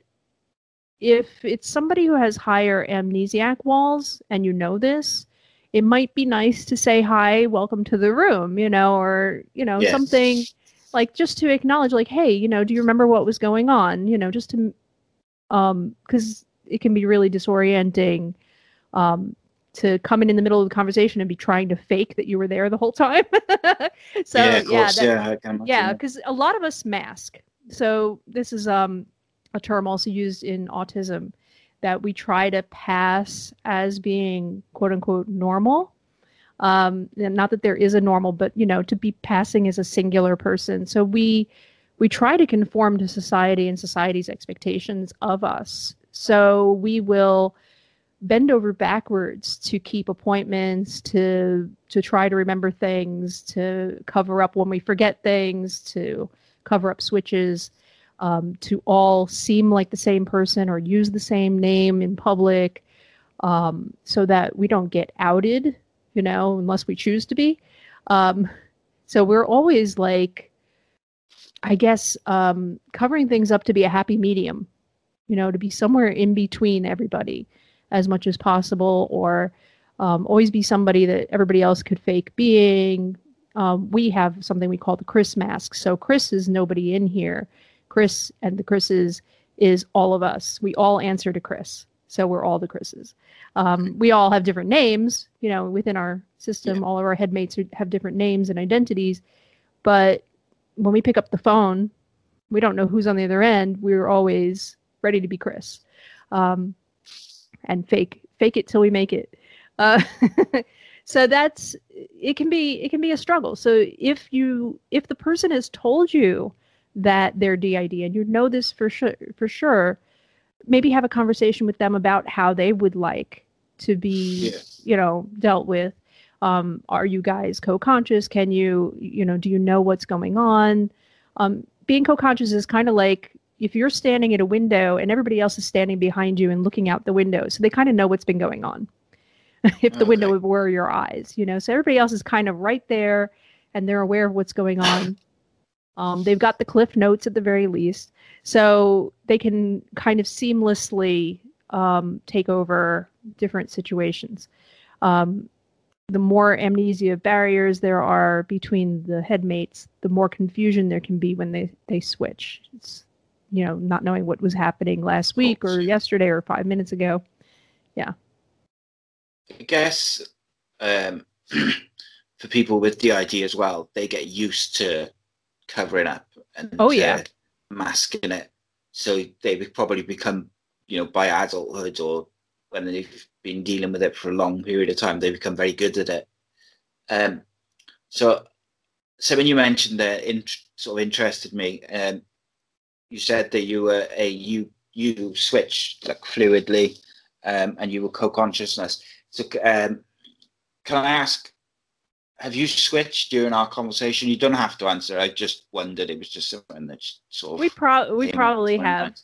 if it's somebody who has higher amnesiac walls and you know this, it might be nice to say hi, welcome to the room, you know, or you know Yes. something like just to acknowledge like hey, you know, do you remember what was going on, you know, just to um cuz it can be really disorienting um to come in in the middle of the conversation and be trying to fake that you were there the whole time. so yeah, course. that- yeah, I can imagine yeah because a lot of us mask. So this is um a term also used in autism that we try to pass as being quote unquote normal. Um not that there is a normal but you know to be passing as a singular person. So we we try to conform to society and society's expectations of us. So we will bend over backwards to keep appointments, to to try to remember things, to cover up when we forget things, to cover up switches, um, to all seem like the same person or use the same name in public, um, so that we don't get outed, you know, unless we choose to be. Um, so we're always like, I guess, um, covering things up to be a happy medium, you know, to be somewhere in between everybody as much as possible, or um, always be somebody that everybody else could fake being. Um, we have something we call the Cris mask. So Cris is nobody in here. Cris and the Crisses is all of us. We all answer to Cris. So we're all the Crisses. Um, we all have different names, you know, within our system. Yeah. All of our headmates are, have different names and identities. But when we pick up the phone, we don't know who's on the other end. We're always ready to be Cris. Um, and fake fake it till we make it. Uh, so that's it can be it can be a struggle. So if you if the person has told you that they're DID and you know this for sure for sure, maybe have a conversation with them about how they would like to be yeah. you know dealt with. Um, are you guys co-conscious? Can you you know do you know what's going on? Um, being co-conscious is kind of like if you're standing at a window and everybody else is standing behind you and looking out the window, so they kind of know what's been going on. if the okay. window were your eyes, you know, so everybody else is kind of right there and they're aware of what's going on. Um, they've got the cliff notes at the very least, so they can kind of seamlessly um, take over different situations. Um, the more amnesia barriers there are between the headmates, the more confusion there can be when they, they switch. It's you know, not knowing what was happening last week or yesterday or five minutes ago. Yeah. I guess um, for people with DID as well, they get used to covering up and oh yeah, masking it. So they probably become, you know, by adulthood or when they've been dealing with it for a long period of time, they become very good at it. Um, so, so when you mentioned that, in, sort of interested me. Um, you said that you were a you you switched like fluidly, um, and you were co-consciousness. So, um, can I ask, have you switched during our conversation? You don't have to answer. I just wondered. It was just something that sort of. We pro we probably have.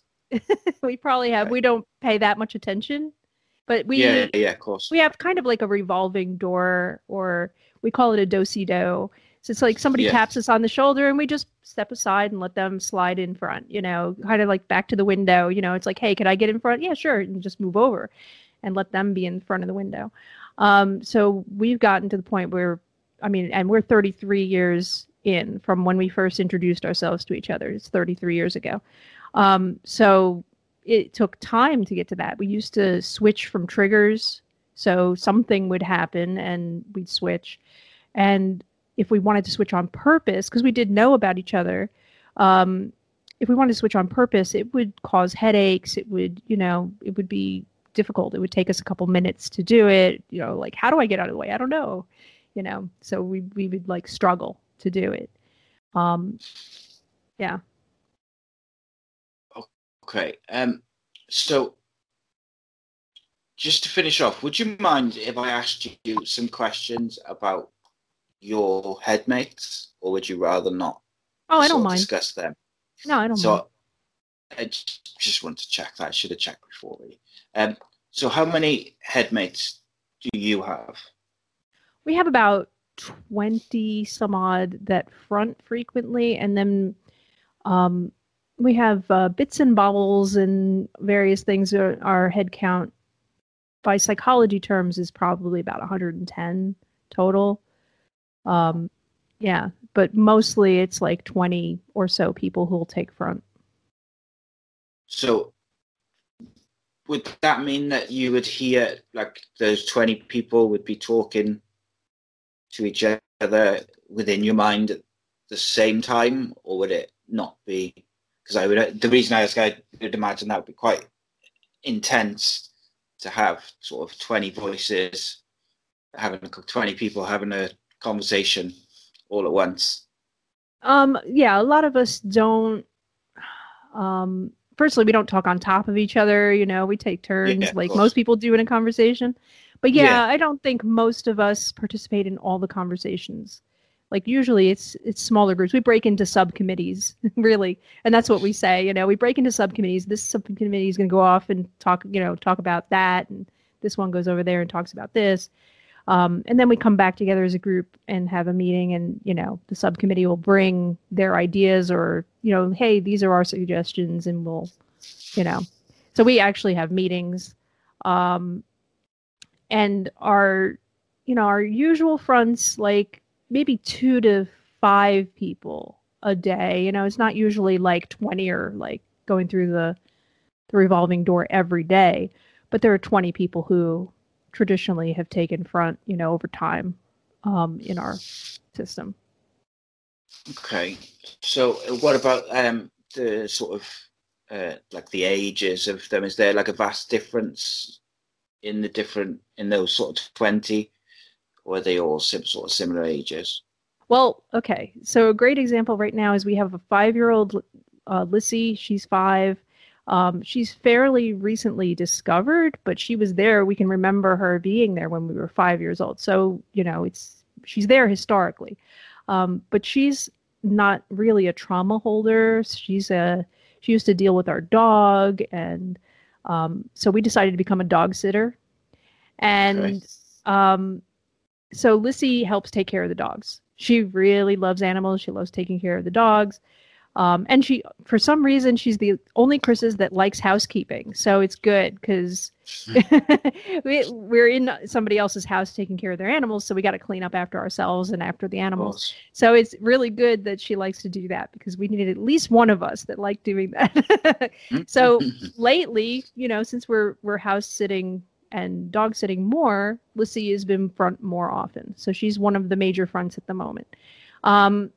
we probably have. Okay. We don't pay that much attention, but we yeah yeah of course we have kind of like a revolving door, or we call it a do si do so it's like somebody yeah. taps us on the shoulder and we just step aside and let them slide in front, you know, kind of like back to the window. You know, it's like, hey, can I get in front? Yeah, sure. And just move over and let them be in front of the window. Um, so we've gotten to the point where, I mean, and we're 33 years in from when we first introduced ourselves to each other. It's 33 years ago. Um, so it took time to get to that. We used to switch from triggers. So something would happen and we'd switch. And if we wanted to switch on purpose, because we did know about each other, um, if we wanted to switch on purpose, it would cause headaches. It would, you know, it would be difficult. It would take us a couple minutes to do it. You know, like how do I get out of the way? I don't know. You know, so we we would like struggle to do it. Um, yeah. Okay. Um. So, just to finish off, would you mind if I asked you some questions about your headmates, or would you rather not? Oh, I don't mind. Discuss them. No, I don't so, mind. I just want to check that. I should have checked before. Really. Um, so, how many headmates do you have? We have about twenty some odd that front frequently, and then um, we have uh, bits and bobbles and various things. Our head count, by psychology terms, is probably about 110 total. Um, yeah, but mostly it's like 20 or so people who will take front. So would that mean that you would hear like those 20 people would be talking to each other within your mind at the same time or would it not be because i would the reason i ask i would imagine that would be quite intense to have sort of 20 voices having 20 people having a conversation all at once? Um, yeah, a lot of us don't um, firstly, we don't talk on top of each other. You know, we take turns Yeah, like most people do in a conversation. But yeah, Yeah. I don't think most of us participate in all the conversations. Like usually, it's it's smaller groups. We break into subcommittees, really, and that's what we say. You know, we break into subcommittees. This subcommittee is going to go off and talk. You know, talk about that, and this one goes over there and talks about this. Um, and then we come back together as a group and have a meeting, and you know, the subcommittee will bring their ideas, or you know, hey, these are our suggestions, and we'll, you know, so we actually have meetings, um, and our, you know, our usual fronts like maybe two to five people a day. You know, it's not usually like twenty or like going through the the revolving door every day, but there are twenty people who traditionally have taken front, you know, over time um, in our system. Okay. So uh, what about um the sort of uh, like the ages of them? Is there like a vast difference in the different in those sort of twenty, or are they all sim- sort of similar ages? Well, okay. So a great example right now is we have a five-year-old uh, Lissy. She's five. Um, she's fairly recently discovered, but she was there. We can remember her being there when we were five years old. So you know, it's she's there historically, um, but she's not really a trauma holder. She's a she used to deal with our dog, and um, so we decided to become a dog sitter, and um, so Lissy helps take care of the dogs. She really loves animals. She loves taking care of the dogs. Um, and she, for some reason, she's the only Crisses that likes housekeeping. So it's good because we, we're in somebody else's house taking care of their animals. So we got to clean up after ourselves and after the animals. So it's really good that she likes to do that because we needed at least one of us that liked doing that. so lately, you know, since we're we're house sitting and dog sitting more, Lissy has been front more often. So she's one of the major fronts at the moment. Um,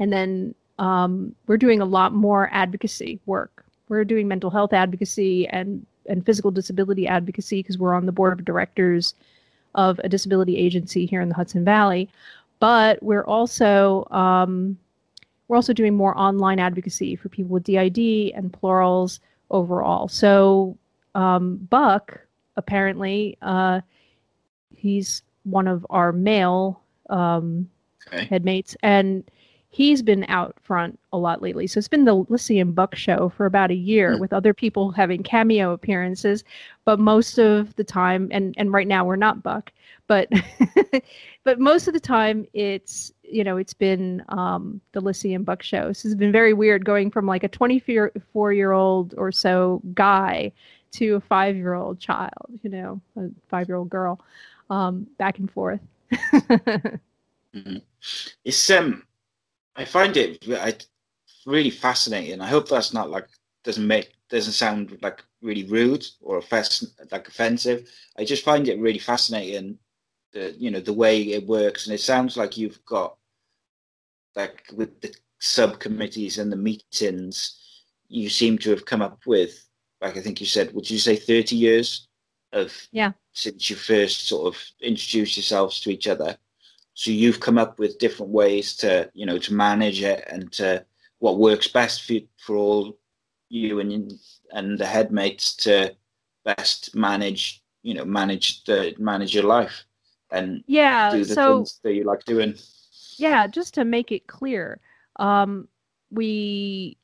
and then um, we're doing a lot more advocacy work. We're doing mental health advocacy and and physical disability advocacy because we're on the board of directors of a disability agency here in the Hudson Valley. But we're also um, we're also doing more online advocacy for people with DID and plurals overall. So um, Buck apparently uh, he's one of our male um, okay. headmates, and he's been out front a lot lately. So it's been the Lissy and Buck show for about a year, Hmm. with other people having cameo appearances. But most of the time, and and right now we're not Buck, but but most of the time it's you know it's been um, the Lissy and Buck show. So it's been very weird going from like a 24 year old or so guy to a five year old child, you know, a five year old girl, um, back and forth. It's um, I find it I, really fascinating. I hope that's not like doesn't make doesn't sound like really rude or offensive, like offensive. I just find it really fascinating, the you know the way it works, and it sounds like you've got like with the subcommittees and the meetings, you seem to have come up with like I think you said, would you say thirty years of Yeah. since you first sort of introduced yourselves to each other so you've come up with different ways to you know to manage it and to what works best for you, for all you and and the headmates to best manage you know manage the manage your life and Yeah. do the So things that you like doing yeah, just to make it clear, um, we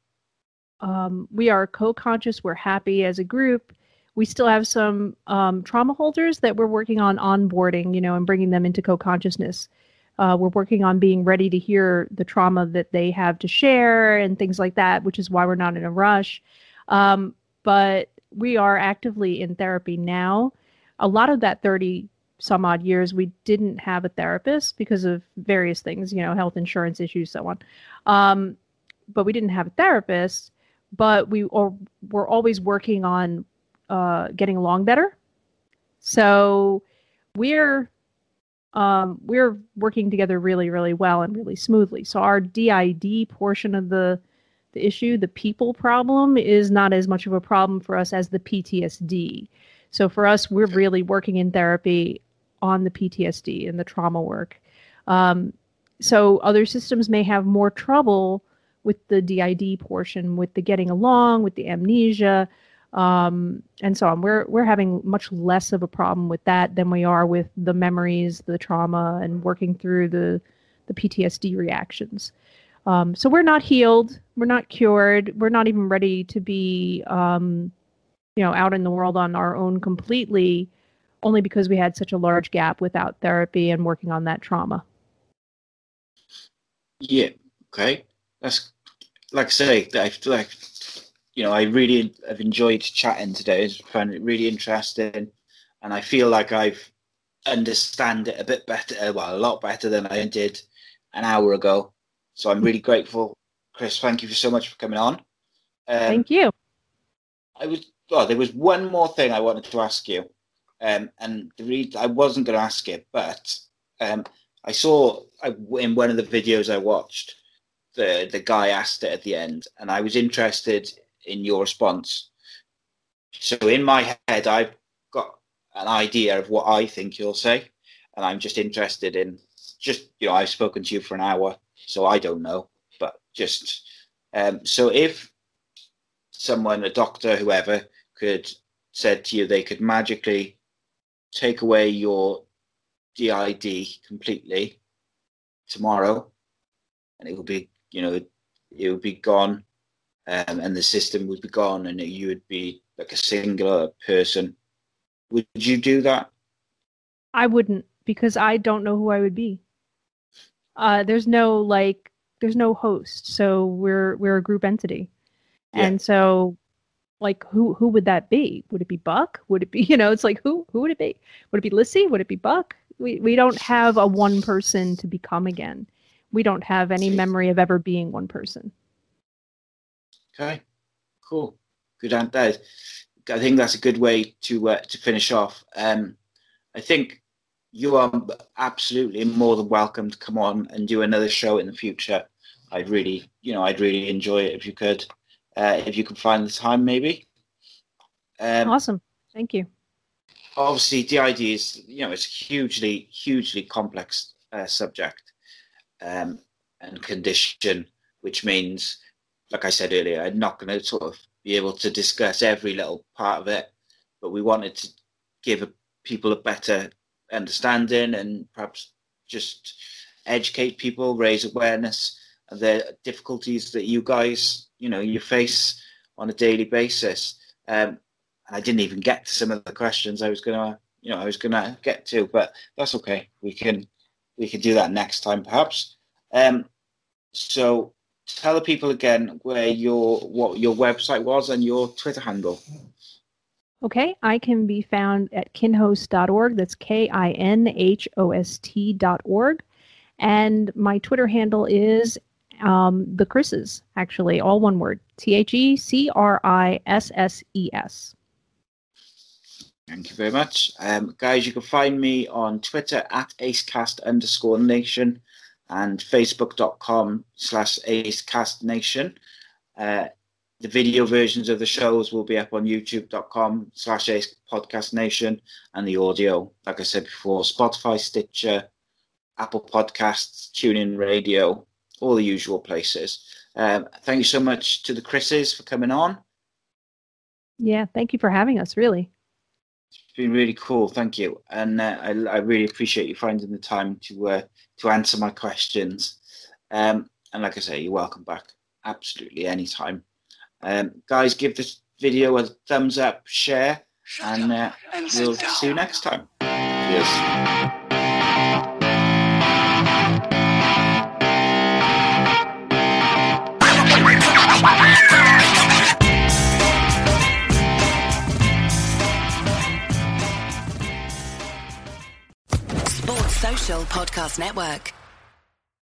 um, we are co-conscious. We're happy as a group. We still have some um, trauma holders that we're working on onboarding, you know, and bringing them into co-consciousness. Uh, we're working on being ready to hear the trauma that they have to share and things like that, which is why we're not in a rush. Um, but we are actively in therapy now. A lot of that 30 some odd years we didn't have a therapist because of various things, you know, health insurance issues, so on. Um, but we didn't have a therapist, but we we're always working on uh, getting along better. So we're um, we're working together really, really well and really smoothly. So our DID portion of the the issue, the people problem, is not as much of a problem for us as the PTSD. So for us, we're really working in therapy on the PTSD and the trauma work. Um, so other systems may have more trouble with the DID portion, with the getting along, with the amnesia, um, and so on. We're we're having much less of a problem with that than we are with the memories, the trauma, and working through the the PTSD reactions. Um, so we're not healed, we're not cured, we're not even ready to be, um, you know, out in the world on our own completely, only because we had such a large gap without therapy and working on that trauma. Yeah. Okay. That's like I say. Like you know I really have enjoyed chatting today. I found it really interesting, and I feel like I've understand it a bit better. Well, a lot better than I did an hour ago. So I'm really grateful, Cris. Thank you so much for coming on. Um, thank you. I was. Oh, there was one more thing I wanted to ask you, um, and the re- I wasn't going to ask it, but um, I saw I, in one of the videos I watched, the the guy asked it at the end, and I was interested in your response. So in my head, I've got an idea of what I think you'll say, and I'm just interested in just you know I've spoken to you for an hour, so I don't know, but just um, so if someone, a doctor, whoever, could said to you they could magically take away your DID completely tomorrow, and it would be you know it would be gone, um, and the system would be gone, and you would be like a singular person. Would you do that? I wouldn't because I don't know who I would be uh, there's no like there's no host, so we're we're a group entity, yeah. and so like who who would that be? Would it be Buck? Would it be you know? It's like who who would it be? Would it be Lissy? Would it be Buck? We we don't have a one person to become again. We don't have any memory of ever being one person. Okay, cool, good answer. I think that's a good way to uh, to finish off. Um, I think you are absolutely more than welcome to come on and do another show in the future. I'd really, you know, I'd really enjoy it if you could, uh, if you could find the time, maybe. Um, awesome, thank you. Obviously, DID is, you know, it's a hugely, hugely complex uh, subject um, and condition, which means, like I said earlier, I'm not going to sort of be able to discuss every little part of it, but we wanted to give people a better understanding and perhaps just educate people, raise awareness of the difficulties that you guys, you know, you face on a daily basis. Um, and I didn't even get to some of the questions I was gonna, you know, I was gonna get to, but that's okay. We can we can do that next time, perhaps. Um, so tell the people again where your what your website was and your Twitter handle. Okay, I can be found at kinhost.org. That's K I N H O S T.org. And my Twitter handle is um, the Crisses, actually, all one word T H E C R I S S E S. Thank you very much. Um, guys, you can find me on Twitter at acecast underscore nation and facebook.com slash acecastnation. Uh, the video versions of the shows will be up on youtube.com slash podcast nation and the audio like i said before spotify stitcher apple podcasts tunein radio all the usual places. Um, thank you so much to the Crisses for coming on. Yeah thank you for having us really been really cool thank you and uh, I, I, really appreciate you finding the time to uh, to answer my questions um, and like i say you're welcome back absolutely anytime um, guys, give this video a thumbs up, share, and, uh, and we'll see you next time. Cheers. Podcast Network.